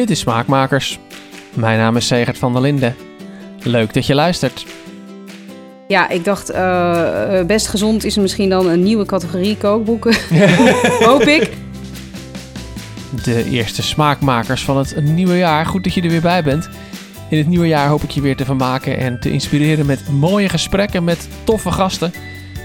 Dit is Smaakmakers. Mijn naam is Segert van der Linden. Leuk dat je luistert. Ja, ik dacht, eh, eh, best gezond is er misschien dan een nieuwe categorie kookboeken. Hoop ik. De eerste Smaakmakers van het nieuwe jaar. Goed dat je er weer bij bent. In het nieuwe jaar hoop ik je weer te vermaken en te inspireren met mooie gesprekken met toffe gasten.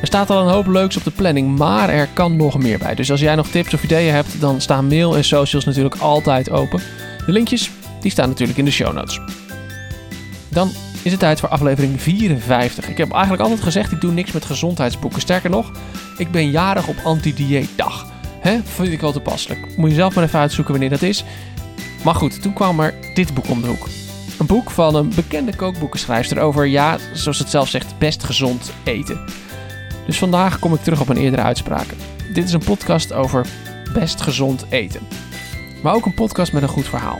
Er staat al een hoop leuks op de planning, maar er kan nog meer bij. Dus als jij nog tips of ideeën hebt, dan staan mail en socials natuurlijk altijd open. De linkjes die staan natuurlijk in de show notes. Dan is het tijd voor aflevering 54. Ik heb eigenlijk altijd gezegd, ik doe niks met gezondheidsboeken. Sterker nog, ik ben jarig op anti-dieetdag. Hè? Vind ik wel toepasselijk. Moet je zelf maar even uitzoeken wanneer dat is. Maar goed, toen kwam er dit boek om de hoek. Een boek van een bekende kookboekenschrijfster over, ja, zoals het zelf zegt, best gezond eten. Dus vandaag kom ik terug op een eerdere uitspraak. Dit is een podcast over best gezond eten. Maar ook een podcast met een goed verhaal.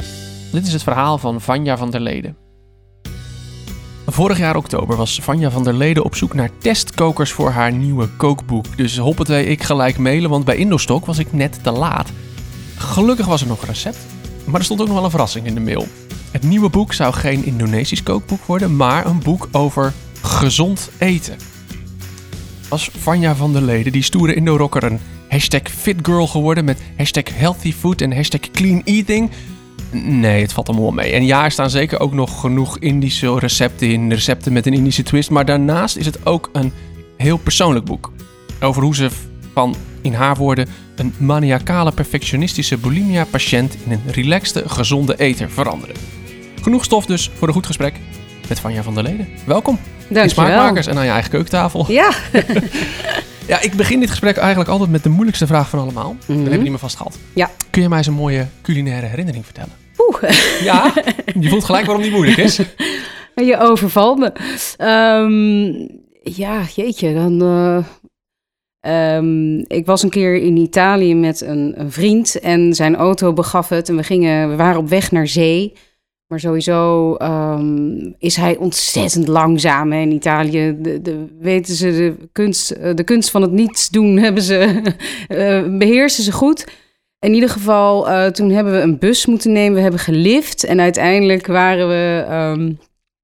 Dit is het verhaal van Vanja van der Leden. Vorig jaar oktober was Vanja van der Leden op zoek naar testkokers voor haar nieuwe kookboek. Dus hoppatee, ik gelijk mailen, want bij Indostok was ik net te laat. Gelukkig was er nog een recept, maar er stond ook nog wel een verrassing in de mail. Het nieuwe boek zou geen Indonesisch kookboek worden, maar een boek over gezond eten. Was Vanja van der Leden, die stoere Indo-rocker, een hashtag fitgirl geworden met hashtag healthy food en hashtag clean eating? Nee, het valt allemaal wel mee. En ja, er staan zeker ook nog genoeg Indische recepten in, recepten met een Indische twist. Maar daarnaast is het ook een heel persoonlijk boek. Over hoe ze van, in haar woorden, een maniacale perfectionistische bulimia-patiënt in een relaxte, gezonde eter veranderen. Genoeg stof dus voor een goed gesprek met Vanja van der Leden. Welkom. In Dankjewel. Smaakmakers en aan je eigen keukentafel. Ja. Ja, ik begin dit gesprek eigenlijk altijd met de moeilijkste vraag van allemaal. Dan heb je die maar vast gehad. Ja. Kun je mij eens een mooie culinaire herinnering vertellen? Oeh, Ja, je voelt gelijk waarom die moeilijk is. je overvalt me. Ehm, ja, jeetje, dan... eh, ehm, ik was een keer in Italië met een, een vriend en zijn auto begaf het. En we, gingen, we waren op weg naar zee. Maar sowieso ehm, is hij ontzettend langzaam in Italië. De, de, weten ze de kunst, eh, de kunst van het niets doen, hebben ze, eh, beheersen ze goed. In ieder geval, eh, toen hebben we een bus moeten nemen. We hebben gelift en uiteindelijk waren we ehm,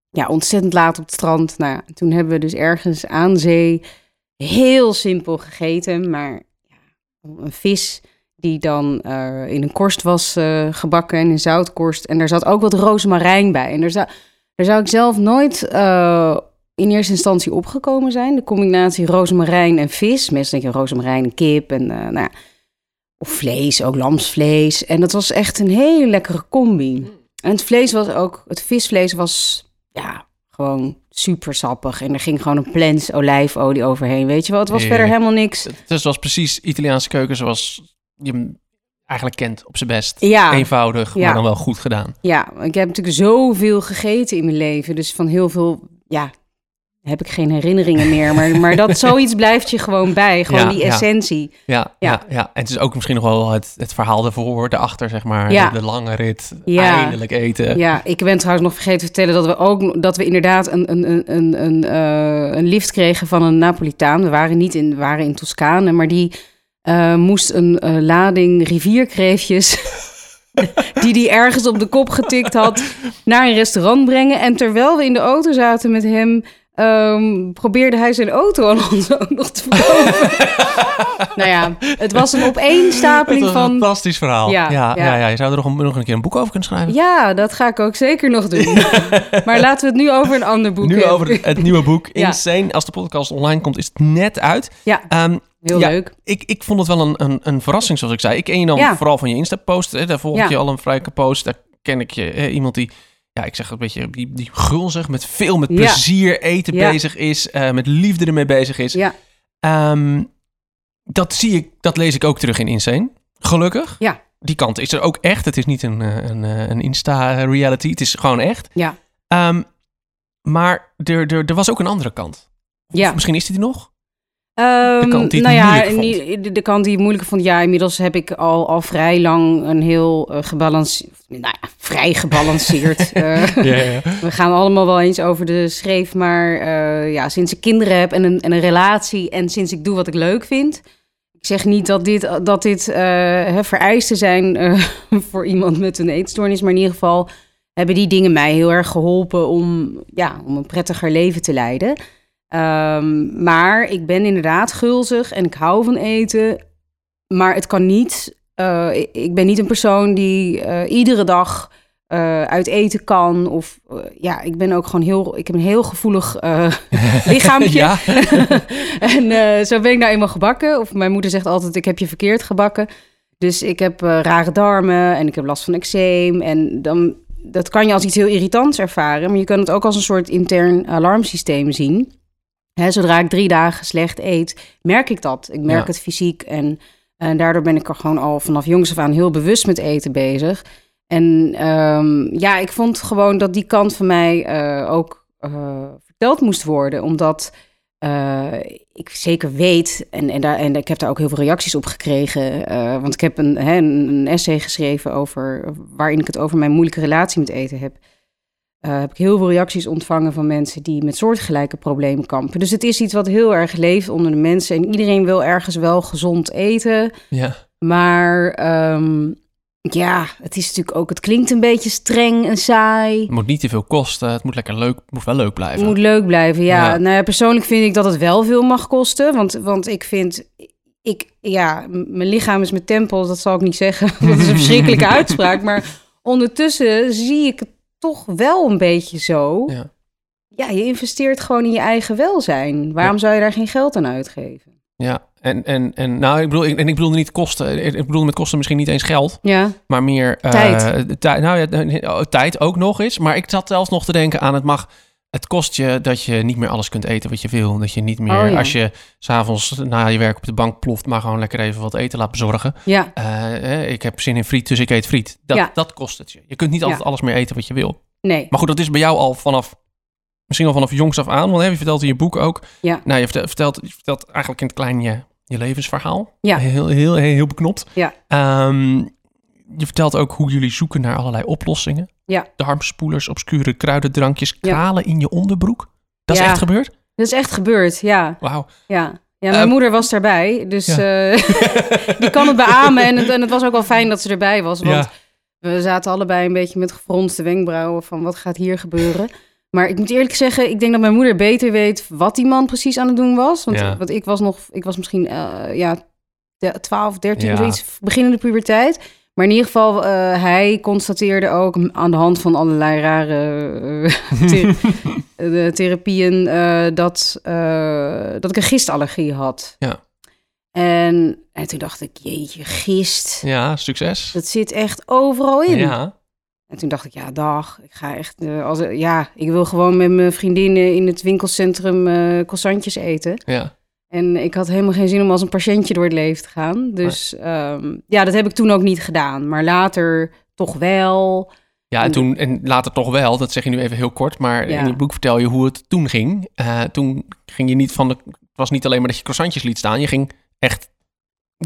ja, ontzettend laat op het strand. Nou, toen hebben we dus ergens aan zee heel simpel gegeten. Maar ja, een vis die dan eh, in een korst was eh, gebakken en in zoutkorst. En daar zat ook wat rozemarijn bij. En daar zou, daar zou ik zelf nooit eh, in eerste instantie opgekomen zijn. De combinatie rozemarijn en vis. Meestal denk je rozemarijn en kip en nou ja, of vlees, ook lamsvlees. En dat was echt een hele lekkere combi. En het vlees was ook, het visvlees was ja, gewoon super sappig. En er ging gewoon een plens olijfolie overheen. Weet je wel, het was Heerlijk. verder helemaal niks. Het was precies Italiaanse keuken zoals je hem eigenlijk kent op zijn best. Ja. Eenvoudig, Ja. maar dan wel goed gedaan. Ja, ik heb natuurlijk zoveel gegeten in mijn leven. Dus van heel veel, ja, heb ik geen herinneringen meer. Maar, maar dat zoiets blijft je gewoon bij. Gewoon Ja, die essentie. Ja, ja. Ja. En het is ook misschien nog wel het, het verhaal ervoor, erachter, zeg maar. Ja. De, de lange rit, Ja. eindelijk eten. Ja, ik ben trouwens nog vergeten te vertellen dat we ook dat we inderdaad een, een, een, een, een, eh, een lift kregen van een Napolitaan. We waren niet in, we waren in Toscane, maar die eh, moest een eh, lading rivierkreefjes. die die ergens op de kop getikt had, naar een restaurant brengen. En terwijl we in de auto zaten met hem, ehm, probeerde hij zijn auto aan ons ook nog te verkopen. nou ja, het was een Het opeenstapeling was een van... fantastisch verhaal. Ja, Ja, ja. ja. Ja, Je zou er nog een, nog een keer een boek over kunnen schrijven. Ja, dat ga ik ook zeker nog doen. maar laten we het nu over een ander boek nu hebben. over het, nieuwe boek. Insane. Als de podcast online komt, is het net uit. Ja, Ehm, heel Ja. leuk. ik, ik vond het wel een, een, een verrassing, zoals ik zei. Ik ken je dan Ja. vooral van je Insta-post. Daar volg ik Ja. je al een vrij post. Daar ken ik je. hè, iemand die, ja, ik zeg het een beetje, die, die gulzig, met veel met Ja. plezier eten Ja. bezig is. eh, met liefde ermee bezig is. Ja, Ehm, dat zie ik, dat lees ik ook terug in Insane. Gelukkig. Ja. Die kant is er ook echt. Het is niet een, eh, een, eh, een Insta-reality. Het is gewoon echt. ja, Ehm, maar er, er, er was ook een andere kant. ja. Of misschien is die er nog. Ehm, kant die het nou ja, niet- de, de kant die ik moeilijk vond. Ja, inmiddels heb ik al, al vrij lang een heel eh gebalanceerd... Nou ja, vrij gebalanceerd. eh, Ja, ja. We gaan allemaal wel eens over de schreef, maar eh, ja, sinds ik kinderen heb en een, en een relatie en sinds ik doe wat ik leuk vind. Ik zeg niet dat dit, dat dit vereisten zijn voor iemand met een eetstoornis, maar in ieder geval hebben die dingen mij heel erg geholpen om, ja, om een prettiger leven te leiden. Um, maar ik ben inderdaad gulzig en ik hou van eten. Maar het kan niet. Uh, ik ben niet een persoon die iedere dag uh, uit eten kan. Of ja, ik ben ook gewoon heel. Ik heb een heel gevoelig lichaampje. en zo ben ik nou eenmaal gebakken. Of mijn moeder zegt altijd: ik heb je verkeerd gebakken. Dus ik heb rare darmen en ik heb last van eczeem. En dan, dat kan je als iets heel irritants ervaren. Maar je kan het ook als een soort intern alarmsysteem zien. Hè, zodra ik drie dagen slecht eet, merk ik dat. Ik merk ja. het fysiek. En, en daardoor ben ik er gewoon al vanaf jongs af aan heel bewust met eten bezig. En um, ja, ik vond gewoon dat die kant van mij uh, ook uh, verteld moest worden. Omdat uh, ik zeker weet, en, en, daar, en ik heb daar ook heel veel reacties op gekregen. want ik heb een, hè, een, essay geschreven over waarin ik het over mijn moeilijke relatie met eten heb. Heb ik heel veel reacties ontvangen van mensen die met soortgelijke problemen kampen. Dus het is iets wat heel erg leeft onder de mensen. En iedereen wil ergens wel gezond eten. Ja. Maar um, ja, het is natuurlijk ook, het klinkt een beetje streng en saai. Het moet niet te veel kosten, het moet lekker leuk, moet wel leuk blijven. Het moet leuk blijven, ja. ja. Nou ja, persoonlijk vind ik dat het wel veel mag kosten, want, want ik vind, ik, ja, mijn lichaam is mijn tempel, dat zal ik niet zeggen, dat is een verschrikkelijke uitspraak, maar ondertussen zie ik het toch wel een beetje zo. Ja, ja je investeert gewoon in je eigen welzijn. Waarom zou je daar geen geld aan uitgeven? Ja, en, en, en nou, ik bedoel, ik, en ik bedoel niet kosten. Ik bedoel met kosten misschien niet eens geld. Ja. Maar meer uh, tijd. tijd. Nou ja, oh, tijd ook nog eens. Maar ik zat zelfs nog te denken aan het mag. Het kost je dat je niet meer alles kunt eten wat je wil. Dat je niet meer, oh, ja. als je s'avonds na je werk op de bank ploft, maar gewoon lekker even wat eten laat bezorgen. Ja. Uh, ik heb zin in friet, dus ik eet friet. Dat, ja. dat kost het je. Je kunt niet altijd alles meer eten wat je wil. Nee. Maar goed, dat is bij jou al vanaf misschien al vanaf jongs af aan. Want hè, je vertelt in je boek ook. Ja. Nou, je vertelt, je vertelt eigenlijk in het klein je je levensverhaal. Ja. Heel, heel, heel, heel beknopt. Ja. Um, je vertelt ook hoe jullie zoeken naar allerlei oplossingen. Ja. Darmspoelers, obscure kruidendrankjes, kralen in je onderbroek. Dat is echt gebeurd? Dat is echt gebeurd, ja. Wauw. Ja. Ja, mijn uh, moeder was daarbij, dus ja. uh, die kan het beamen. En het, en het was ook wel fijn dat ze erbij was, want ja. we zaten allebei een beetje met gefronste wenkbrauwen van wat gaat hier gebeuren. Maar ik moet eerlijk zeggen, ik denk dat mijn moeder beter weet wat die man precies aan het doen was. Want, ja. want ik was nog, ik was misschien uh, ja, 12, 13, ja. zoiets, beginnende puberteit. Maar in ieder geval, uh, hij constateerde ook aan de hand van allerlei rare uh, the de therapieën dat, dat ik een gistallergie had. Ja. En, en toen dacht ik, jeetje, gist. Ja, succes. Dat zit echt overal in. Ja. En toen dacht ik, ja, dag, ik ga echt, als, ja, ik wil gewoon met mijn vriendinnen in het winkelcentrum croissantjes eten. Ja. En ik had helemaal geen zin om als een patiëntje door het leven te gaan. Dus um, ja, dat heb ik toen ook niet gedaan. Maar later toch wel. Ja, en toen en later toch wel, dat zeg je nu even heel kort, maar ja. in je boek vertel je hoe het toen ging. Uh, toen ging je niet van de, het was niet alleen maar dat je croissantjes liet staan, je ging echt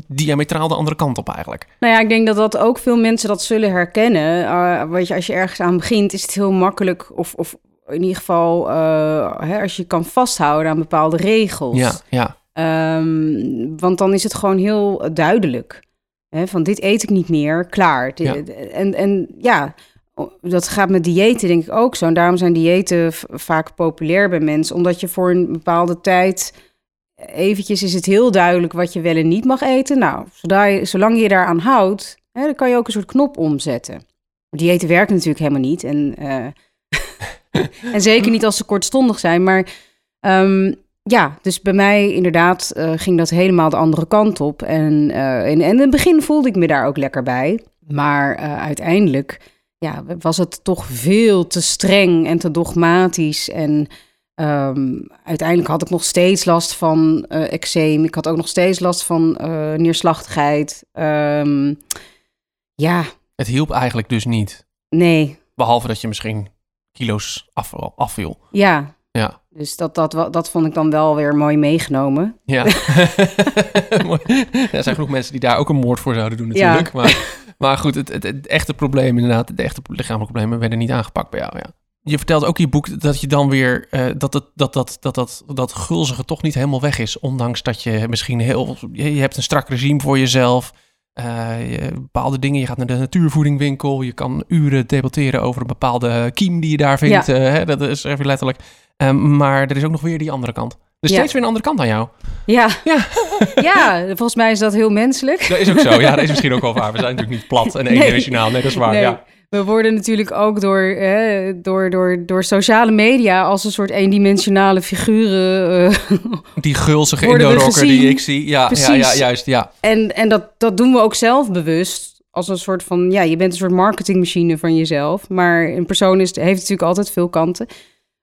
diametraal de andere kant op eigenlijk. Nou ja, ik denk dat dat ook veel mensen dat zullen herkennen. Uh, weet je, als je ergens aan begint, is het heel makkelijk of, of in ieder geval uh, hè, als je kan vasthouden aan bepaalde regels. Ja, ja. Um, want dan is het gewoon heel duidelijk. Hè, van dit eet ik niet meer, klaar. Ja. En, en ja, dat gaat met diëten denk ik ook zo. En daarom zijn diëten vaak populair bij mensen. Omdat je voor een bepaalde tijd eventjes is het heel duidelijk wat je wel en niet mag eten. Nou, je, zolang je daaraan houdt, hè, dan kan je ook een soort knop omzetten. Diëten werken natuurlijk helemaal niet. En, uh, en zeker niet als ze kortstondig zijn. Maar um, ja, dus bij mij inderdaad uh, ging dat helemaal de andere kant op. En, uh, en, en in het begin voelde ik me daar ook lekker bij. Maar uiteindelijk ja, was het toch veel te streng en te dogmatisch. En Um, uiteindelijk had ik nog steeds last van eczeem. Ik had ook nog steeds last van neerslachtigheid. Um, ja. Het hielp eigenlijk dus niet. Nee. Behalve dat je misschien kilo's af, afviel. Ja. Ja. Dus dat, dat, dat vond ik dan wel weer mooi meegenomen. Ja. er zijn genoeg mensen die daar ook een moord voor zouden doen natuurlijk. Ja. Maar, maar goed, het, het, het, echte probleem inderdaad, de echte lichamelijke problemen werden niet aangepakt bij jou, ja. je vertelt ook in je boek dat je dan weer uh, dat, het, dat, dat, dat, dat, dat gulzige toch niet helemaal weg is. Ondanks dat je misschien heel. Je, je hebt een strak regime voor jezelf. Uh, je, bepaalde dingen. Je gaat naar de natuurvoedingwinkel. Je kan uren debatteren over een bepaalde kiem die je daar vindt. Ja. Uh, hè, dat is even letterlijk. Um, maar er is ook nog weer die andere kant. Dus ja. steeds weer een andere kant aan jou. Ja. Ja. ja, volgens mij is dat heel menselijk. Dat is ook zo. Ja, dat is misschien ook wel waar. We zijn natuurlijk niet plat en eendimensionaal. Nee, dat is waar. Nee. Ja. We worden natuurlijk ook door, hè, door, door, door sociale media als een soort eendimensionale figuren. Uh, die gulzige Indo-rocker die ik zie. Ja, ja, ja, juist. Ja. En, en dat, dat doen we ook zelf bewust. Als een soort van, ja, je bent een soort marketingmachine van jezelf. Maar een persoon is, heeft natuurlijk altijd veel kanten.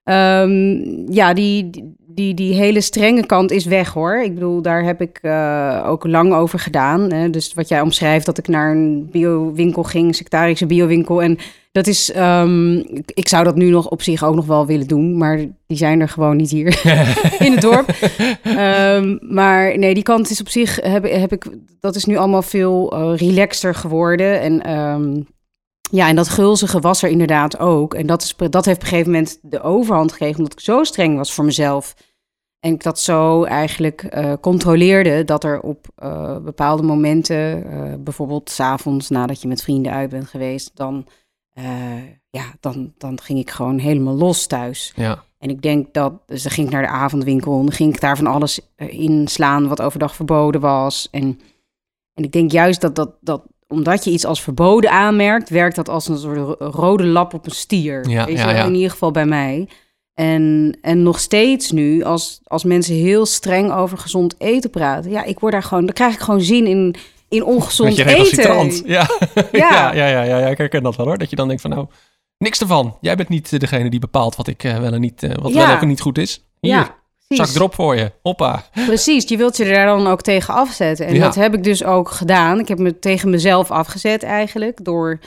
Um, ja, die, die, die hele strenge kant is weg hoor. Ik bedoel, daar heb ik uh, ook lang over gedaan. Hè? Dus wat jij omschrijft, dat ik naar een biowinkel ging, sectarische biowinkel. En dat is, um, ik zou dat nu nog op zich ook nog wel willen doen, maar die zijn er gewoon niet hier in het dorp. Um, maar nee, die kant is op zich, heb, heb ik, dat is nu allemaal veel uh, relaxter geworden. En ja, en dat gulzige was er inderdaad ook. En dat, is, dat heeft op een gegeven moment de overhand gekregen, omdat ik zo streng was voor mezelf. En ik dat zo eigenlijk uh, controleerde dat er op uh, bepaalde momenten, uh, bijvoorbeeld s'avonds nadat je met vrienden uit bent geweest, dan, ja, dan, dan ging ik gewoon helemaal los thuis. Ja. En ik denk dat, dus dan ging ik naar de avondwinkel en dan ging ik daar van alles inslaan wat overdag verboden was. En, en ik denk juist dat, dat, dat omdat je iets als verboden aanmerkt, werkt dat als een soort rode lap op een stier. Ja, Weet ja, je, ja. In ieder geval bij mij. En, en nog steeds nu, als, als mensen heel streng over gezond eten praten, ja, ik word daar gewoon, dan krijg ik gewoon zin in, in ongezond je eten. Ja. Ja. ja, ja, ja, ja, ik herken dat wel hoor. Dat je dan denkt van nou, niks ervan. Jij bent niet degene die bepaalt wat ik uh, wel en niet, uh, wat wel of niet goed is. Hier, Ja, zak erop voor je. Hoppa. Precies, je wilt je er dan ook tegen afzetten. En Ja. dat heb ik dus ook gedaan. Ik heb me tegen mezelf afgezet eigenlijk door...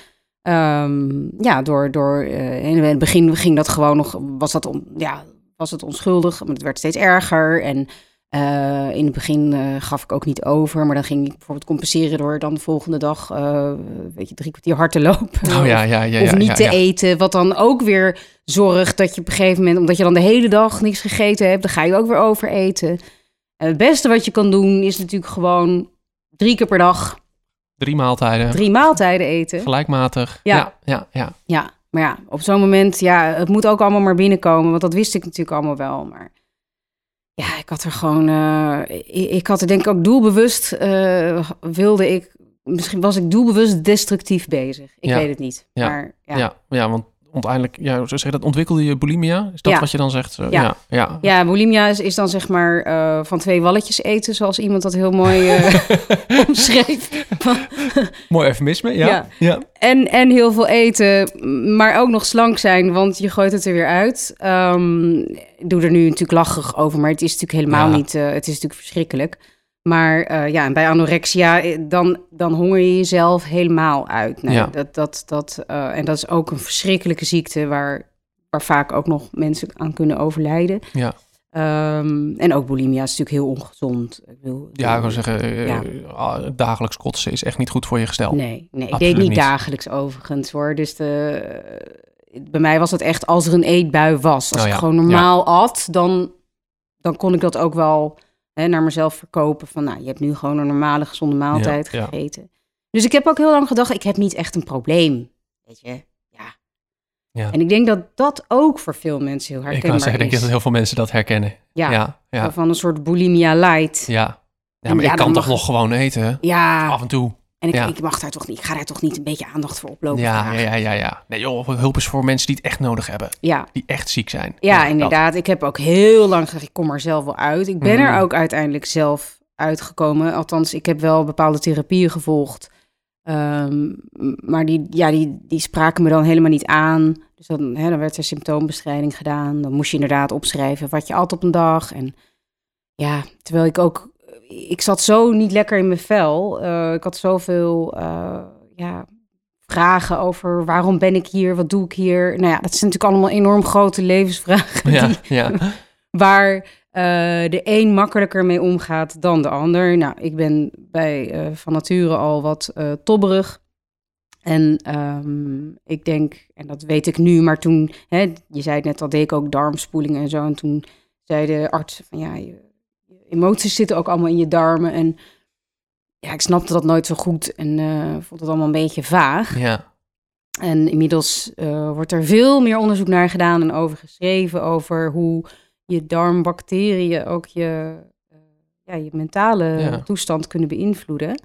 ehm, ja, door, door eh, in het begin ging dat gewoon nog, was, dat on, ja, was het onschuldig, maar het werd steeds erger. En eh, in het begin eh, gaf ik ook niet over, maar dan ging ik bijvoorbeeld compenseren door dan de volgende dag, eh, weet je, drie kwartier hard te lopen. Oh ja, ja, ja. of niet te eten. Wat dan ook weer zorgt dat je op een gegeven moment, omdat je dan de hele dag niks gegeten hebt, dan ga je ook weer overeten. En het beste wat je kan doen is natuurlijk gewoon drie keer per dag Drie maaltijden. drie maaltijden eten. Gelijkmatig. Ja. Ja, ja, ja. Ja, maar ja, op zo'n moment, ja, het moet ook allemaal maar binnenkomen, want dat wist ik natuurlijk allemaal wel. Maar ja, ik had er gewoon, eh, ik, ik had er denk ik ook doelbewust, eh, wilde ik, misschien was ik doelbewust destructief bezig. Ik Ja. weet het niet. Ja. Maar ja. Ja, ja, want uiteindelijk, ja, zo zeg je dat, ontwikkelde je bulimia? Is dat Ja. wat je dan zegt? Ja. ja, ja. Ja, bulimia is, is dan zeg maar eh, van twee walletjes eten, zoals iemand dat heel mooi eh, omschreef. Mooi eufemisme, ja. Ja. ja. En, en heel veel eten, maar ook nog slank zijn, want je gooit het er weer uit. Ehm, ik doe er nu natuurlijk lachig over, maar het is natuurlijk helemaal niet, eh, het is natuurlijk verschrikkelijk. Maar eh, ja, en bij anorexia, eh, dan, dan honger je jezelf helemaal uit. Nou, Ja. dat, dat, dat, eh, en dat is ook een verschrikkelijke ziekte waar, waar vaak ook nog mensen aan kunnen overlijden. Ja. Ehm, en ook bulimia is natuurlijk heel ongezond. Ik bedoel, Ja, ik wil zeggen, Ja. ah, dagelijks kotsen is echt niet goed voor je gestel. Nee, nee ik deed niet, niet. dagelijks overigens hoor. Dus de, bij mij was het echt als er een eetbui was. Als Oh ik gewoon normaal at, dan, dan kon ik dat ook wel hè, naar mezelf verkopen. Van nou, je hebt nu gewoon een normale gezonde maaltijd Ja, ja. gegeten. Dus ik heb ook heel lang gedacht, ik heb niet echt een probleem. Weet je, ja. Ja. En ik denk dat dat ook voor veel mensen heel ik herkenbaar kan zeggen, ik denk is. dat heel veel mensen dat herkennen. ja, Ja, van een soort bulimia light. ja. Maar ik kan toch nog gewoon eten? Ja, Af en toe. En ik, ja. ik mag daar toch niet, ik ga daar toch niet een beetje aandacht voor oplopen. Ja, ja, vragen. ja, ja, ja. Nee joh, hulp is voor mensen die het echt nodig hebben. ja. Die echt ziek zijn. Ja, inderdaad. Ik heb ook heel lang gezegd, ik kom er zelf wel uit. Ik ben er ook uiteindelijk zelf uitgekomen. Althans, ik heb wel bepaalde therapieën gevolgd. Ehm, maar die, ja, die, die spraken me dan helemaal niet aan. Dus dan, hè, dan werd er symptoombestrijding gedaan. Dan moest je inderdaad opschrijven wat je at op een dag. En ja, terwijl ik ook... Ik zat zo niet lekker in mijn vel. Eh, ik had zoveel eh, ja, vragen over waarom ben ik hier? Wat doe ik hier? Nou ja, dat zijn natuurlijk allemaal enorm grote levensvragen. Ja, Die, ja. waar eh, de een makkelijker mee omgaat dan de ander. Nou, ik ben bij van nature al wat tobberig. En ehm, ik denk, en dat weet ik nu, maar toen, hè, je zei het net al, deed ik ook darmspoelingen en zo. En toen zei de arts van ja, je emoties zitten ook allemaal in je darmen. En ja, ik snapte dat nooit zo goed en eh, vond het allemaal een beetje vaag. Ja. En inmiddels eh, wordt er veel meer onderzoek naar gedaan en over geschreven over hoe je darmbacteriën ook je, eh, ja, je mentale Ja. toestand kunnen beïnvloeden.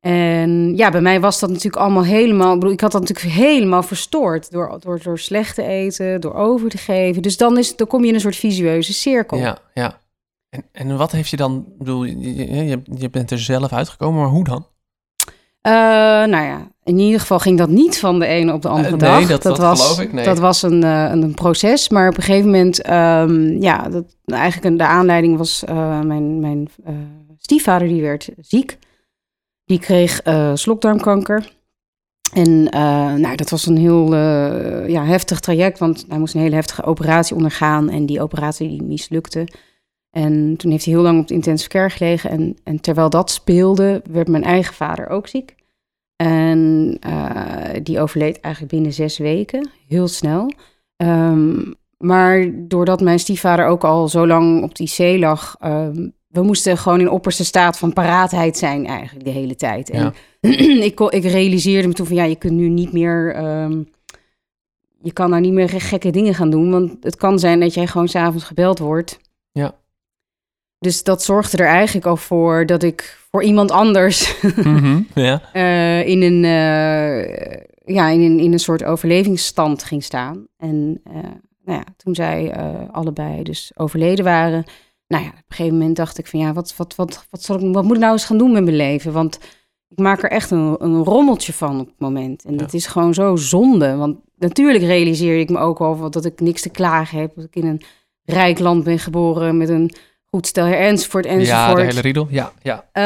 En ja, bij mij was dat natuurlijk allemaal helemaal. Ik, bedoel, ik had dat natuurlijk helemaal verstoord door, door, door slecht te eten, door over te geven. Dus dan, is, dan kom je in een soort visueuze cirkel. Ja, ja. En, en wat heeft je dan, ik bedoel, je, je, bent er zelf uitgekomen, maar hoe dan? Eh, nou ja, in ieder geval ging dat niet van de ene op de andere Eh, nee, dag. dat- dat was, geloof ik, nee. dat was een, eh, een, een proces. Maar op een gegeven moment, ehm, ja, dat, eigenlijk de aanleiding was mijn, mijn stiefvader, die werd ziek. Die kreeg slokdarmkanker. En nou, dat was een heel ja, heftig traject, want hij moest een hele heftige operatie ondergaan. En die operatie die mislukte. En toen heeft hij heel lang op de intensive care gelegen. En, en terwijl dat speelde, werd mijn eigen vader ook ziek. En eh, die overleed eigenlijk binnen zes weken, heel snel. Ehm, maar doordat mijn stiefvader ook al zo lang op die IC lag, ehm, we moesten gewoon in opperste staat van paraatheid zijn eigenlijk de hele tijd. En ik, ik realiseerde me toen van ja, je kunt nu niet meer, ehm, je kan nou niet meer gekke dingen gaan doen, want het kan zijn dat jij gewoon s'avonds gebeld wordt. Ja. Dus dat zorgde er eigenlijk al voor dat ik voor iemand anders Mhm, ja. eh, in, een, eh, ja, in, een, in een soort overlevingsstand ging staan. En eh, nou ja, toen zij eh, allebei dus overleden waren, nou ja, op een gegeven moment dacht ik van ja, wat, wat, wat, wat, zal ik, wat moet ik nou eens gaan doen met mijn leven? Want ik maak er echt een, een rommeltje van op het moment. En Ja. dat is gewoon zo zonde. Want natuurlijk realiseer ik me ook wel dat ik niks te klagen heb. Dat ik in een rijk land ben geboren met een goed stel enzovoort ja, enzovoort. de hele riedel. Ja, ja. Eh,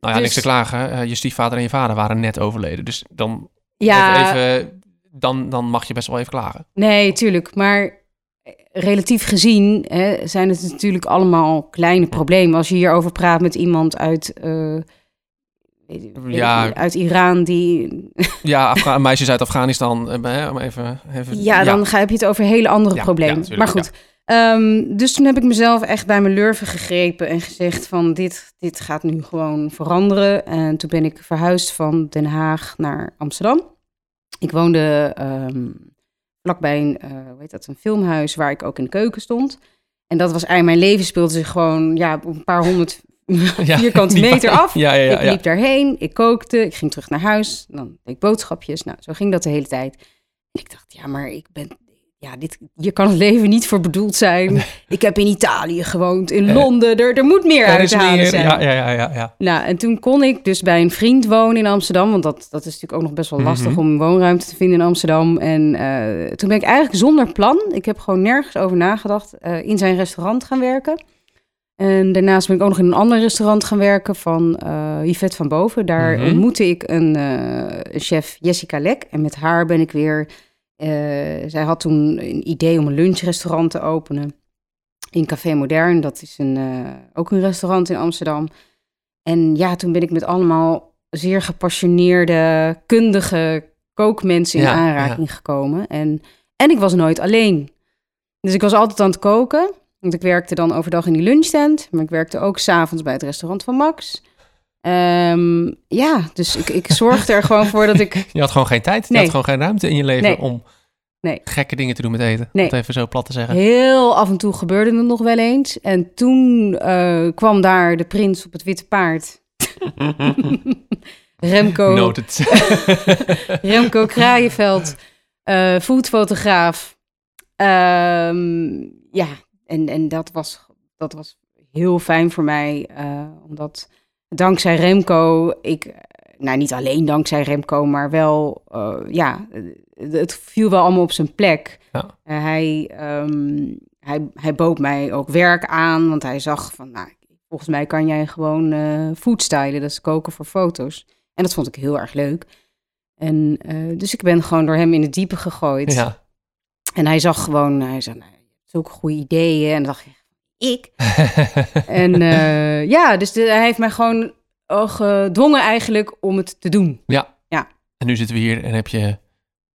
Nou ja, Dus- niks te klagen. Eh, je stiefvader en je vader waren net overleden. Dus dan, ja, even, even, dan, dan mag je best wel even klagen. Nee, tuurlijk. Maar relatief gezien hè, zijn het natuurlijk allemaal kleine problemen. Als je hierover praat met iemand uit, eh, Ja. uit Iran, die. Ja, Afga meisjes uit Afghanistan. eh, hè, om even, even, Ja, dan ga, heb je het over hele andere Ja, problemen. ja, maar goed. Ehm, dus toen heb ik mezelf echt bij mijn lurven gegrepen en gezegd van dit, dit gaat nu gewoon veranderen. En toen ben ik verhuisd van Den Haag naar Amsterdam. Ik woonde ehm, vlakbij een, eh, hoe heet dat, een filmhuis waar ik ook in de keuken stond. En dat was eigenlijk, mijn leven speelde zich gewoon ja, op een paar honderd Ja, vierkante meter af. Ja, ja, ja. ik liep daarheen, ik kookte, ik ging terug naar huis, dan deed ik boodschapjes. Nou, zo ging dat de hele tijd. En ik dacht, ja, maar ik ben, ja, dit, hier kan het leven niet voor bedoeld zijn. Ik heb in Italië gewoond, in Nee. Londen, er, er moet meer Er uit te halen zijn. Ja, ja, ja, ja, ja. Nou, en toen kon ik dus bij een vriend wonen in Amsterdam. Want dat, dat is natuurlijk ook nog best wel lastig Mhm. om een woonruimte te vinden in Amsterdam. En eh, toen ben ik eigenlijk zonder plan, ik heb gewoon nergens over nagedacht, eh, in zijn restaurant gaan werken. En daarnaast ben ik ook nog in een ander restaurant gaan werken van eh Yvette van Boven. Daar Mhm. ontmoette ik een chef, Jessica Lek. En met haar ben ik weer... eh, zij had toen een idee om een lunchrestaurant te openen in Café Modern. Dat is een, eh, ook een restaurant in Amsterdam. En ja, toen ben ik met allemaal zeer gepassioneerde, kundige kookmensen in Ja, aanraking gekomen. En, en ik was nooit alleen. Dus ik was altijd aan het koken. Want ik werkte dan overdag in die lunchstand. Maar ik werkte ook s'avonds bij het restaurant van Max. Ehm, ja, dus ik, ik zorgde er gewoon voor dat ik... Je had gewoon geen tijd. Je had gewoon geen ruimte in je leven Nee. om Nee. gekke dingen te doen met eten. Nee. Om het even zo plat te zeggen. Heel af en toe gebeurde het nog wel eens. En toen eh, kwam daar de prins op het witte paard. Remco, Noted. Remco Kraaienveld, eh foodfotograaf. Ehm, ja, en, en dat, was, dat was heel fijn voor mij. eh, omdat dankzij Remco, ik, nou niet alleen dankzij Remco, maar wel, eh, ja, het, viel wel allemaal op zijn plek. Ja. Eh, hij, ehm, hij, hij bood mij ook werk aan, want hij zag van, nou, volgens mij kan jij gewoon eh foodstylen, dat is koken voor foto's. En dat vond ik heel erg leuk. En dus ik ben gewoon door hem in het diepe gegooid. ja. En hij zag gewoon, hij zei, nou, zulke goede ideeën. En dan dacht ik, ik? en eh, ja, dus de- hij heeft mij gewoon oh, gedwongen eigenlijk om het te doen. Ja. Ja. En nu zitten we hier en heb je...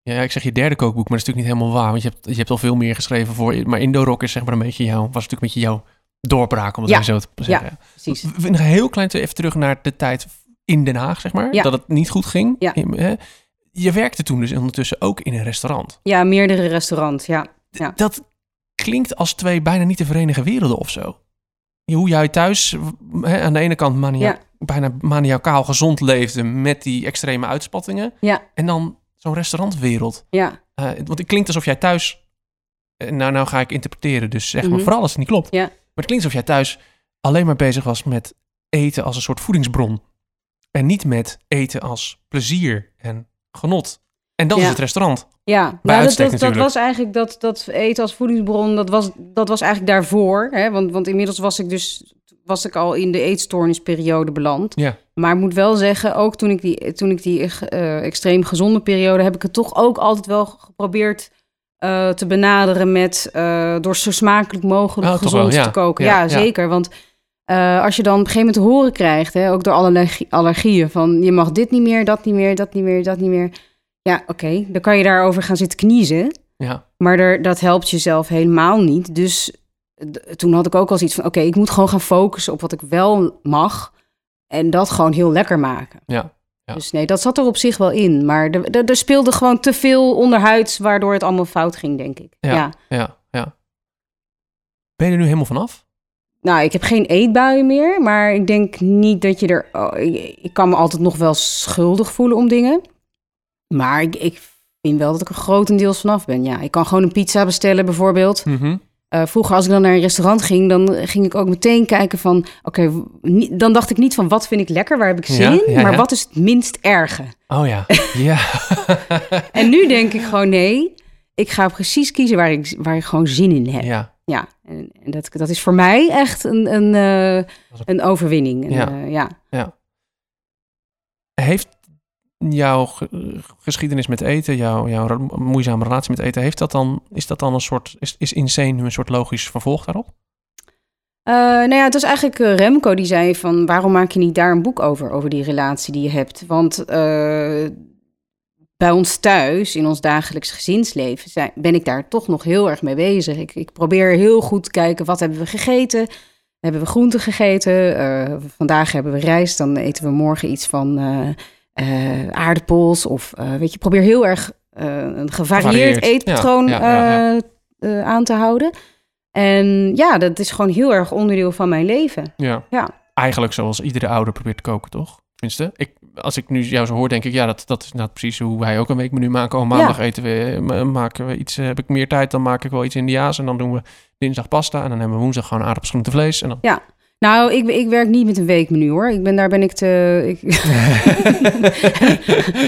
Ja, ik zeg je derde kookboek, maar dat is natuurlijk niet helemaal waar. Want je hebt, je hebt al veel meer geschreven voor... Maar Indo-Rock is zeg maar een beetje jouw... Was natuurlijk een beetje jouw doorbraak, om het Ja. zo te zeggen. Ja, precies. Nog heel klein te- even terug naar de tijd in Den Haag, zeg maar. Ja. Dat het niet goed ging. Ja. Je werkte toen dus ondertussen ook in een restaurant. Ja, meerdere restaurants, ja. Ja. Dat klinkt als twee bijna niet te verenigen werelden of zo. Hoe jij thuis hè, aan de ene kant mania, Ja. bijna maniacaal gezond leefde met die extreme uitspattingen. Ja. En dan zo'n restaurantwereld. Ja, Eh, want het klinkt alsof jij thuis... eh, Nou, nou ga ik interpreteren, dus zeg maar Mhm. vooral als het niet klopt. Ja. Maar het klinkt alsof jij thuis alleen maar bezig was met eten als een soort voedingsbron. En niet met eten als plezier en genot. En dat is het restaurant. Ja. Dat, dat, was eigenlijk dat, dat eten als voedingsbron, dat was, dat was eigenlijk daarvoor. Hè? Want, want inmiddels was ik dus was ik al in de eetstoornisperiode beland. Ja. Maar ik moet wel zeggen, ook toen ik die, toen ik die eh, extreem gezonde periode... heb ik het toch ook altijd wel geprobeerd eh, te benaderen... met door door zo smakelijk mogelijk Oh, gezond ja. te koken. Ja, zeker. Want eh, als je dan op een gegeven moment te horen krijgt... Hè, ook door allergie, allergieën... van je mag dit niet meer, dat niet meer, dat niet meer, dat niet meer... Ja, oké, dan kan je daarover gaan zitten kniezen... Ja, Maar er, dat helpt jezelf helemaal niet. Dus toen had ik ook al zoiets van... oké, ik moet gewoon gaan focussen op wat ik wel mag... en dat gewoon heel lekker maken. ja. Ja. Dus nee, dat zat er op zich wel in. Maar er, er, er speelde gewoon te veel onderhuids... waardoor het allemaal fout ging, denk ik. Ja. Ja. ja, ja. Ben je er nu helemaal vanaf? Nou, ik heb geen eetbuien meer... maar ik denk niet dat je er... oh, ik, ik kan me altijd nog wel schuldig voelen om dingen. Maar ik, ik vind wel dat ik er grotendeels vanaf ben. Ja, ik kan gewoon een pizza bestellen bijvoorbeeld... Mhm. Eh, vroeger, als ik dan naar een restaurant ging, dan ging ik ook meteen kijken van... Oké, dan dacht ik niet van wat vind ik lekker, waar heb ik zin Ja, in? ja, maar ja. wat is het minst erge? Oh ja, ja. En nu denk ik gewoon nee, ik ga precies kiezen waar ik, waar ik gewoon zin in heb. Ja, ja. en, en dat, dat is voor mij echt een, een, eh, een- overwinning. Een, Ja. eh, ja. Heeft jouw ge- geschiedenis met eten, jouw, jouw moeizame relatie met eten, heeft dat dan, is dat dan een soort, is, is Insane nu een soort logisch vervolg daarop? Eh, nou ja, het was eigenlijk eh, Remco die zei van... waarom maak je niet daar een boek over, over die relatie die je hebt? Want eh, bij ons thuis, in ons dagelijks gezinsleven... Ben ik daar toch nog heel erg mee bezig. Ik, ik probeer heel goed te kijken, wat hebben we gegeten? Hebben we groenten gegeten? Vandaag hebben we rijst, dan eten we morgen iets van eh, aardappels. Of eh, weet je, probeer heel erg eh, een gevarieerd eetpatroon ja, ja, ja, ja. aan te houden. En ja, dat is gewoon heel erg onderdeel van mijn leven. Ja. Ja. Eigenlijk zoals iedere ouder probeert te koken, toch? Tenminste, ik, als ik nu jou zo hoor, denk ik, ja, dat, dat is nou precies hoe wij ook een weekmenu maken. Oh, maandag eten we, ma- maken we iets, heb ik meer tijd, dan maak ik wel iets Indiaas. En dan doen we dinsdag pasta en dan hebben we woensdag gewoon aardappels, groente, vlees. En dan... Nou, ik, ik werk niet met een weekmenu hoor. Ik ben, daar ben ik te. Ik,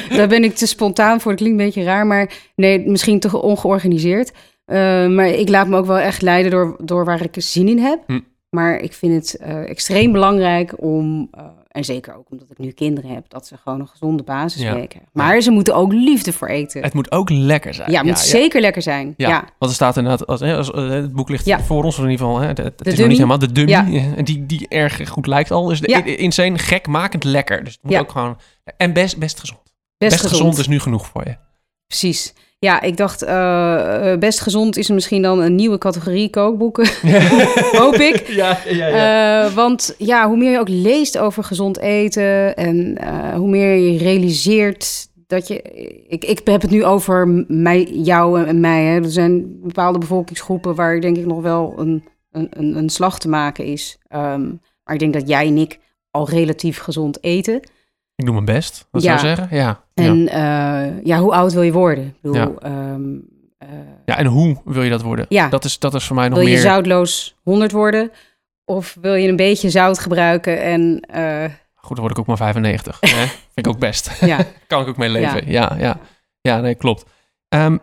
daar ben ik te spontaan voor. Dat klinkt een beetje raar, maar nee, misschien te ongeorganiseerd. Eh, maar ik laat me ook wel echt leiden door, door waar ik zin in heb. Hm. Maar ik vind het eh, extreem belangrijk om, eh, en zeker ook omdat ik nu kinderen heb, dat ze gewoon een gezonde basis Ja. Maar ze moeten ook liefde voor eten. Het moet ook lekker zijn. ja, het moet zeker lekker zijn. Ja, want er staat inderdaad, als, hè, als, eh, het boek ligt voor ons in ieder geval, hè, het, het is nog niet helemaal de dummy, eh, die, die erg goed lijkt al. Dus de, insane gekmakend lekker. Dus het moet ook gewoon, en best, best gezond. Best, Best, gezond. is nu genoeg voor je. Precies. Ja, ik dacht, eh, eh, best gezond is misschien dan een nieuwe categorie kookboeken. Hoop ik. Ja, ja, Eh, want ja, hoe meer je ook leest over gezond eten en hoe meer je realiseert dat je. Ik, ik heb het nu over mij, jou en mij. Hè. Er zijn bepaalde bevolkingsgroepen waar denk ik nog wel een, een, een, een slag te maken is. Ehm, maar ik denk dat jij en ik al relatief gezond eten. Ik doe mijn best, Ja. zou zeggen? Ja. En ja. ja, hoe oud wil je worden? Ik bedoel, Ja. ehm, eh, ja, en hoe wil je dat worden? Ja. Dat is, dat is voor mij nog wil je meer... zoutloos 100 worden? Of wil je een beetje zout gebruiken en eh, Goed, dan word ik ook maar 95. hè? Vind ik ook best. ja, kan ik ook mee leven. Ja, ja. Ja, nee, klopt. Ehm,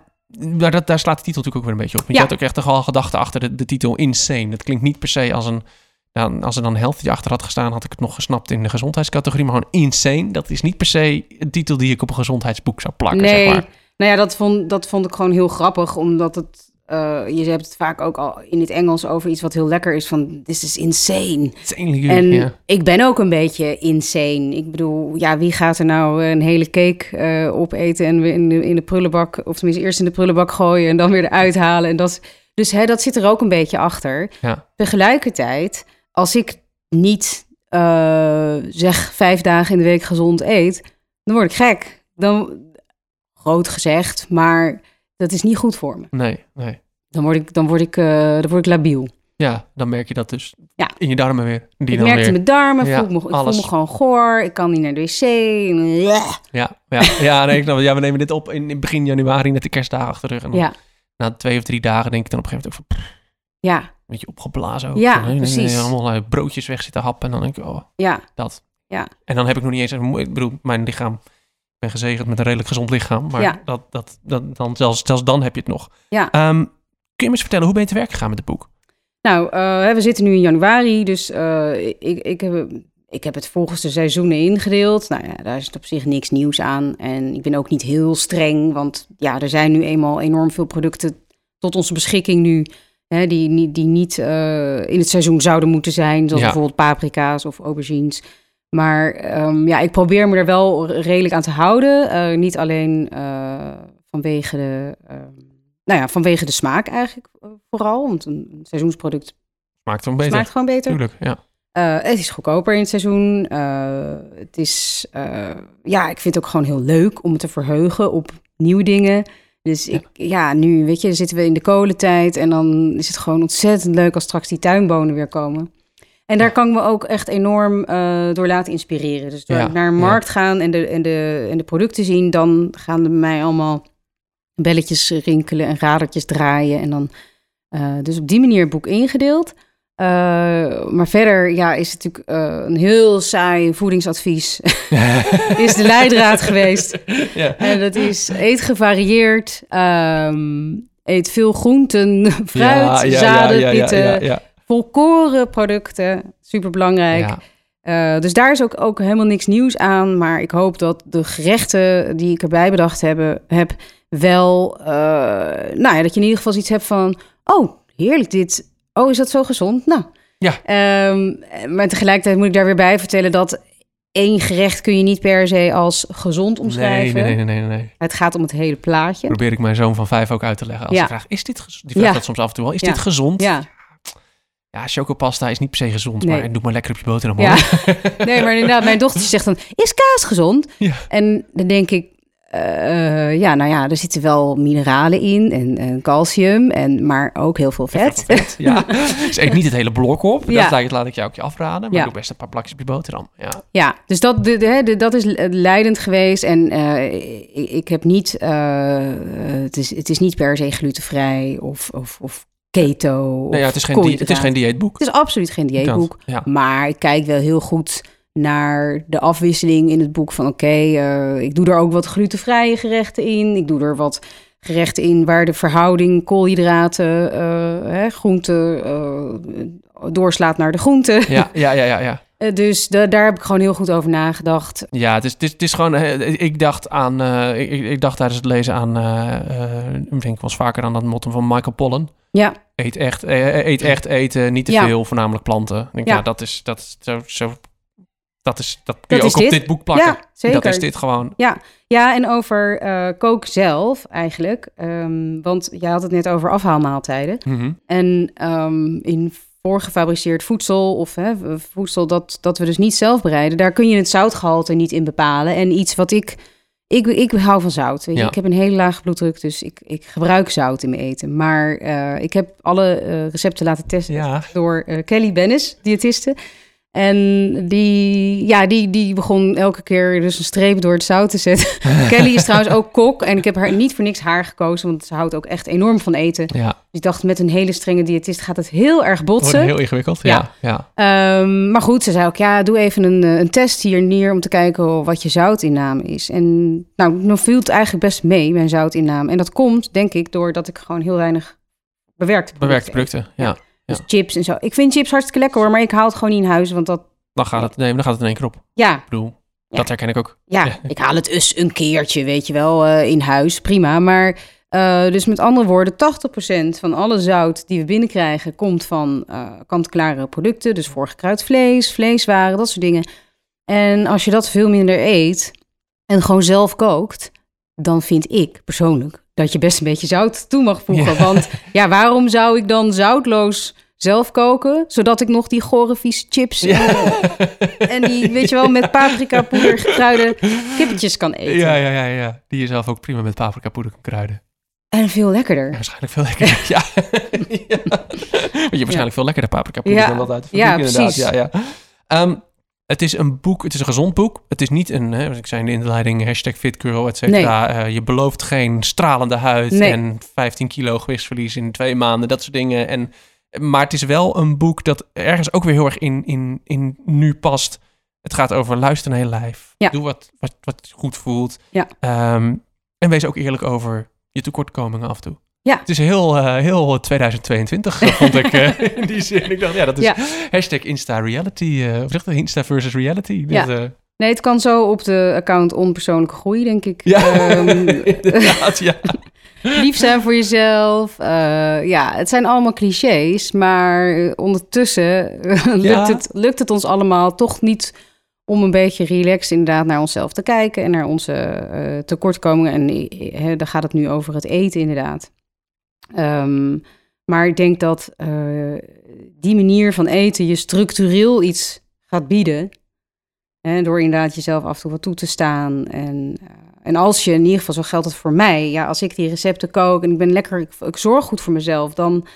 maar dat, daar slaat de titel natuurlijk ook weer een beetje op. Je had ook echt toch al gedachten achter de, de titel Insane. Dat klinkt niet per se als een... Als er dan healthy achter had gestaan, had ik het nog gesnapt in de gezondheidscategorie. Maar gewoon Insane, dat is niet per se een titel die ik op een gezondheidsboek zou plakken, nee. zeg maar. Nou ja, dat vond, dat vond ik gewoon heel grappig, omdat het eh, je hebt het vaak ook al in het Engels over iets wat heel lekker is van this is insane. En ik ben ook een beetje insane. Ik bedoel, ja, wie gaat er nou een hele cake eh, opeten en weer in de, in de prullenbak, of tenminste eerst in de prullenbak gooien en dan weer eruit halen. En dat, dus hè, dat zit er ook een beetje achter. Ja. Tegelijkertijd, als ik niet eh, zeg vijf dagen in de week gezond eet, dan word ik gek. Dan, groot gezegd, maar dat is niet goed voor me. Nee, nee. Dan word ik, dan word ik, eh, dan word ik labiel. Ja, dan merk je dat dus Ja. in je darmen weer. Die ik dan merkte weer... mijn darmen, Ja, voel me, ik voel me gewoon goor. Ik kan niet naar de wc. Ja. Ja, ja, ja, nee, ik snap het. ja, we nemen dit op in, in begin januari, net de kerstdagen achter de rug. En dan Ja, na twee of drie dagen denk ik dan op een gegeven moment ook van, ja, beetje opgeblazen ook. Ja, nee, precies. allemaal eh, broodjes weg zitten happen en dan denk ik, oh, ja, dat. Ja. En dan heb ik nog niet eens, ik bedoel, mijn lichaam, ik ben gezegend met een redelijk gezond lichaam, maar Ja. dat, dat, dat, dan, zelfs, zelfs dan heb je het nog. Ja. Ehm, kun je me eens vertellen, hoe ben je te werk gegaan met het boek? Nou, hè, we zitten nu in januari, dus eh, ik, ik, heb, ik heb het volgens de seizoenen ingedeeld. Nou ja, daar is op zich niks nieuws aan. En ik ben ook niet heel streng, want ja, er zijn nu eenmaal enorm veel producten tot onze beschikking nu... Hè, die, niet- die niet eh, in het seizoen zouden moeten zijn, zoals Ja. bijvoorbeeld paprika's of aubergines. Maar ehm, ja, ik probeer me er wel redelijk aan te houden. Eh, niet alleen eh, vanwege de... ehm, nou ja, vanwege de smaak eigenlijk vooral. Want een seizoensproduct Maakt het hem beter. smaakt gewoon beter. Tuurlijk, ja. Het is goedkoper in het seizoen. Het is, ja, ik vind het ook gewoon heel leuk om me te verheugen op nieuwe dingen. Dus ik, ja, nu, weet je, zitten we in de kolentijd en dan is het gewoon ontzettend leuk als straks die tuinbonen weer komen. En daar kan ik me ook echt enorm eh, door laten inspireren. Dus door Ja, naar een ja. markt gaan en de, en, de, en de producten zien, dan gaan er bij mij allemaal belletjes rinkelen en radertjes draaien. En dan, eh, dus op die manier het boek ingedeeld. Eh, maar verder ja, is het natuurlijk eh, een heel saai voedingsadvies. is de leidraad geweest. ja. En dat is eet gevarieerd. ehm, eet veel groenten, fruit, zaden, ja, pitten, volkoren producten. Super belangrijk. Eh, dus daar is ook, ook helemaal niks nieuws aan. Maar ik hoop dat de gerechten die ik erbij bedacht hebben, heb, wel... nou ja, dat je in ieder geval iets hebt van... Oh, heerlijk dit. Oh, is dat zo gezond? Nou. Ja. Ehm, maar tegelijkertijd moet ik daar weer bij vertellen dat... één gerecht kun je niet per se als gezond omschrijven. nee, nee, nee, nee, nee. Het gaat om het hele plaatje. Probeer ik mijn zoon van vijf ook uit te leggen. Als Ja. hij vraagt, is dit gezond? Die vraagt Ja. dat soms af en toe wel. Is Ja. dit gezond? Ja, Ja, chocopasta is niet per se gezond, Nee. maar doe maar lekker op je boterham. ja. nee, maar inderdaad, mijn dochter zegt dan: Is kaas gezond? Ja. En dan denk ik, eh, ja, nou ja, er zitten wel mineralen in en, en calcium, en, maar ook heel veel vet. Vet. Ja. Dus eet niet het hele blok op. Ja. Dat laat ik- jou ook je afraden. Maar Ja. doe best een paar plakjes op je boterham. Ja. Ja, dus dat, de, de, hè, de- dat is leidend geweest. En eh, ik, ik heb niet, eh, het, is, het is niet per se glutenvrij of, of, of keto. Nee, ja, of het, is geen die, het is geen dieetboek. Het is absoluut geen dieetboek. Ja. Maar ik kijk wel heel goed naar de afwisseling in het boek van oké, eh, ik doe er ook wat glutenvrije gerechten in. Ik doe er wat gerechten in waar de verhouding koolhydraten, eh, hè, groenten eh, doorslaat naar de groenten. Ja, ja, ja, ja, ja. Eh, dus da- daar heb ik gewoon heel goed over nagedacht. Ja, het is, het is, het is gewoon... Ik dacht aan... eh, ik, ik dacht tijdens het lezen aan... ik denk wel eens vaker aan dat motto van Michael Pollan. Ja, Eet echt, eet echt eten, niet te Ja. veel, voornamelijk planten. Ik denk, Ja. ja. dat is... Dat, is zo, zo, dat, is, dat kun je Dat ook op dit. dit boek plakken. ja zeker. Dat is dit gewoon. Ja, en over eh kook zelf eigenlijk. Ehm, want jij had het net over afhaalmaaltijden. Mhm. En ehm, in voorgefabriceerd voedsel of hè, voedsel dat, dat we dus niet zelf bereiden, daar kun je het zoutgehalte niet in bepalen. En iets wat ik, ik, ik hou van zout. Weet je? Ja. Ik heb een hele lage bloeddruk, dus ik, ik gebruik zout in mijn eten. Maar eh, ik heb alle eh, recepten laten testen Ja. door Kelly Bennis, diëtiste. En die, ja, die, die begon elke keer dus een streep door het zout te zetten. Kelly is trouwens ook kok. En ik heb haar niet voor niks haar gekozen, want ze houdt ook echt enorm van eten. Ja, Dus ik dacht, met een hele strenge diëtist gaat het heel erg botsen. heel ingewikkeld. Ja, Ja. ja. Ehm, maar goed, ze zei ook, ja, doe even een, eh, een test hier neer om te kijken wat je zoutinname is. En nou, nou viel het eigenlijk best mee, mijn zoutinname. En dat komt, denk ik, doordat ik gewoon heel weinig bewerkte Bewerkte producten producten, ja. Dus chips en zo. Ik vind chips hartstikke lekker hoor, maar ik haal het gewoon niet in huis, want dat, Dan gaat het, nee, dan gaat het in één keer op. Ik ja, bedoel, Ja. dat herken ik ook. ja, ik haal het eens een keertje, weet je wel, eh, in huis, prima. Maar Uh, dus met andere woorden, 80% van alle zout die we binnenkrijgen komt van uh, kant-klare producten. Dus voorgekruid vlees, vleeswaren, dat soort dingen. En als je dat veel minder eet en gewoon zelf kookt, dan vind ik persoonlijk dat je best een beetje zout toe mag voegen. Want ja, waarom zou ik dan zoutloos zelf koken, zodat ik nog die gore vies chips en, die, weet je wel, met paprika poeder gekruide kippetjes kan eten. Ja, ja, ja, ja. Die je zelf ook prima met paprika poeder kan kruiden. En veel lekkerder. Ja, waarschijnlijk veel lekkerder, ja. ja. Want je waarschijnlijk veel lekkerder paprika poeder ja. dan dat uit de Ja, fabriek inderdaad. precies. Ja, ja. Um, het is een boek, het is een gezond boek. Het is niet een, hè, ik zei in de inleiding, hashtag fitgirl, et cetera. Uh, je belooft geen stralende huid Nee. en 15 kilo gewichtsverlies in twee maanden, dat soort dingen. En, maar het is wel een boek dat ergens ook weer heel erg in, in, in nu past. Het gaat over luister naar je lijf. Ja. Doe wat, wat, wat je goed voelt. Ja. Um, en wees ook eerlijk over je tekortkomingen af en toe. Ja. Het is heel, uh, heel 2022, vond ik uh, in die zin. Ik dacht, ja, dat is Ja. hashtag Insta Reality. Uh, of het Insta versus Reality? Ja. Dat, Nee, het kan zo op de account onpersoonlijke groei, denk ik. ja, Ehm, inderdaad, ja. lief zijn voor jezelf. eh, ja, het zijn allemaal clichés, maar ondertussen lukt, Ja. het, lukt het ons allemaal toch niet om een beetje relaxed inderdaad naar onszelf te kijken en naar onze eh, tekortkomingen. En eh, daar gaat het nu over het eten inderdaad. Ehm, maar ik denk dat eh, die manier van eten je structureel iets gaat bieden. Hè, door inderdaad jezelf af en toe wat toe te staan. En, eh, en als je in ieder geval, zo geldt het voor mij. Ja, als ik die recepten kook en ik ben lekker, ik, ik zorg goed voor mezelf. Dan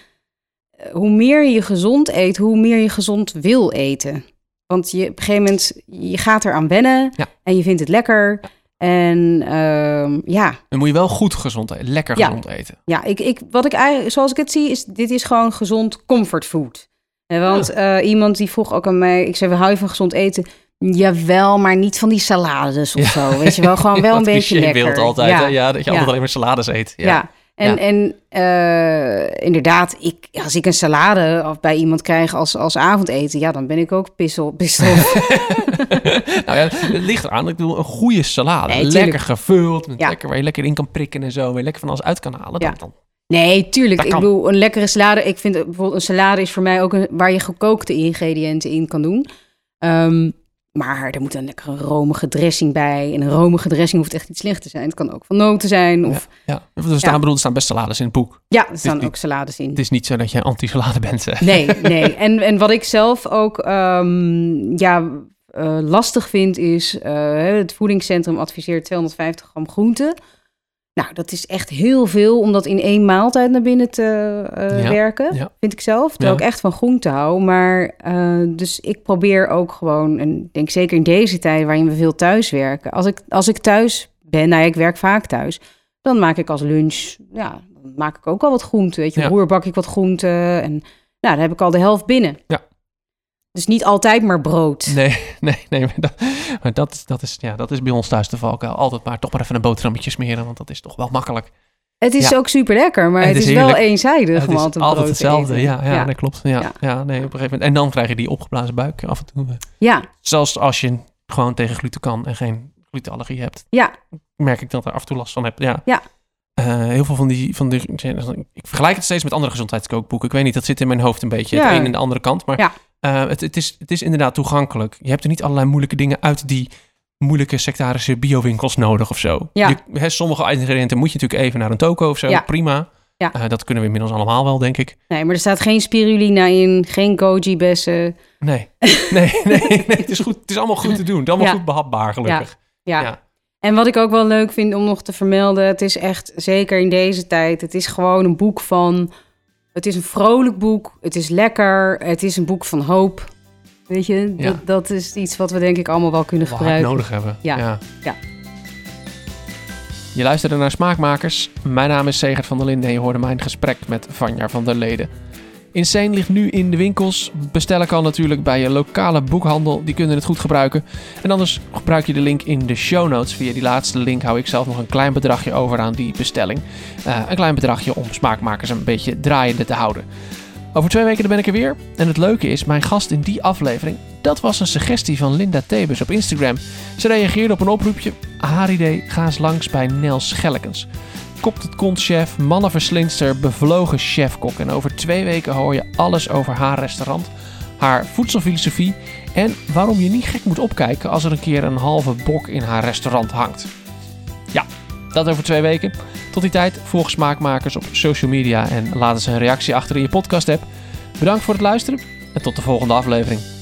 eh, hoe meer je gezond eet, hoe meer je gezond wil eten. Want je, op een gegeven moment, je gaat eraan wennen Ja. en je vindt het lekker. En ehm, ja, Dan moet je wel goed gezond eten, lekker Ja. gezond eten. ja, ik, ik, wat ik eigenlijk, zoals ik het zie, is dit is gewoon gezond comfortfood. Want eh, iemand die vroeg ook aan mij, ik zei, we hou je van gezond eten? Jawel, maar niet van die salades of zo. Weet je wel, gewoon wel een beetje lekker. beeld altijd, ja. hè? ja, dat je altijd alleen maar salades eet. Ja. En, Ja. en eh, inderdaad, ik, als ik een salade of bij iemand krijg als, als avondeten, ja, dan ben ik ook pissel, pissel. nou ja, het ligt eraan. Ik bedoel, een goede salade. Nee, lekker gevuld, met Ja. lekker, waar je lekker in kan prikken en zo. Waar je lekker van alles uit kan halen. Dan, dan, Nee, tuurlijk. Ik bedoel, een lekkere salade. Ik vind bijvoorbeeld een salade is voor mij ook een, waar je gekookte ingrediënten in kan doen. Ehm, maar er moet een lekkere romige dressing bij. En een romige dressing hoeft echt niet slecht te zijn. Het kan ook van noten zijn. Of ja. Er staan, bedoel, er staan best salades in het boek. ja, er staan niet- ook salades in. Het is niet zo dat je anti-salade bent. hè. Nee, nee. En, en wat ik zelf ook ehm, ja, eh, lastig vind is... eh, het voedingscentrum adviseert 250 gram groente. Nou, dat is echt heel veel om dat in één maaltijd naar binnen te eh, Ja, werken. ja. Vind ik zelf. Terwijl Ja. ik echt van groente hou. Maar eh, dus ik probeer ook gewoon... En ik denk zeker in deze tijd waarin we veel thuis werken. Als ik, als ik thuis ben, nou ik werk vaak thuis... Dan maak ik als lunch, ja, dan maak ik ook al wat groente. Weet je, roer bak ik wat groente en nou, dan heb ik al de helft binnen. Ja. Dus niet altijd maar brood. Nee, nee, nee. Maar dat, maar dat, is- dat, is, ja, dat is bij ons thuis de valkuil. Altijd maar toch maar even een boterhammetje smeren. Want dat is toch wel makkelijk. Het is Ja. ook super lekker, maar het, het is, wel eenzijdig het is altijd altijd hetzelfde. Ja, ja, ja. dat klopt. Ja, Ja. nee, op een gegeven moment. En dan krijg je die opgeblazen buik af en toe. Ja, Zelfs als je gewoon tegen gluten kan en geen glutenallergie hebt, ja, merk ik dat er af en toe last van heb. Ja. Ja. Eh, heel veel van die, van die... Ik vergelijk het steeds met andere gezondheidskookboeken. Ik weet niet, dat zit in mijn hoofd een beetje. Ja. Het een en de andere kant. Maar Eh, het, het, is, het is inderdaad toegankelijk. Je hebt er niet allerlei moeilijke dingen uit die moeilijke sectarische biowinkels nodig of zo. Ja. Je, sommige ingrediënten moet je natuurlijk even naar een toko of zo. Ja. Prima. Ja. Eh, dat kunnen we inmiddels allemaal wel, denk ik. nee, maar er staat geen spirulina in, geen goji-bessen. Nee, nee, nee, nee. Het is, goed, het is allemaal goed te doen. Het is allemaal Ja. goed behapbaar, gelukkig. Ja. Ja. En wat ik ook wel leuk vind om nog te vermelden, het is echt, zeker in deze tijd, het is gewoon een boek van, het is een vrolijk boek, het is lekker, het is een boek van hoop. Weet je, Ja. dat, dat is iets wat we denk ik allemaal wel kunnen Wel gebruiken. nodig hebben. Ja. ja. Ja. Je luisterde naar Smaakmakers. Mijn naam is Segert van der Linden en je hoorde mijn gesprek met Vanja van der Leden. Insane ligt nu in de winkels. Bestellen kan natuurlijk bij je lokale boekhandel. Die kunnen het goed gebruiken. En anders gebruik je de link in de show notes. Via die laatste link hou ik zelf nog een klein bedragje over aan die bestelling. Eh, een klein bedragje om Smaakmakers een beetje draaiende te houden. Over twee weken ben ik er weer. En het leuke is, mijn gast in die aflevering, dat was een suggestie van Linda Tebus op Instagram. Ze reageerde op een oproepje. Haar idee, ga eens langs bij Nels Schellekens. Kop het kontchef, mannenverslinster, bevlogen chefkok. En over twee weken hoor je alles over haar restaurant, haar voedselfilosofie en waarom je niet gek moet opkijken als er een keer een halve bok in haar restaurant hangt. Ja, dat over twee weken. Tot die tijd volg smaakmakers op social media en laat eens een reactie achter in je podcast app. Bedankt voor het luisteren en tot de volgende aflevering.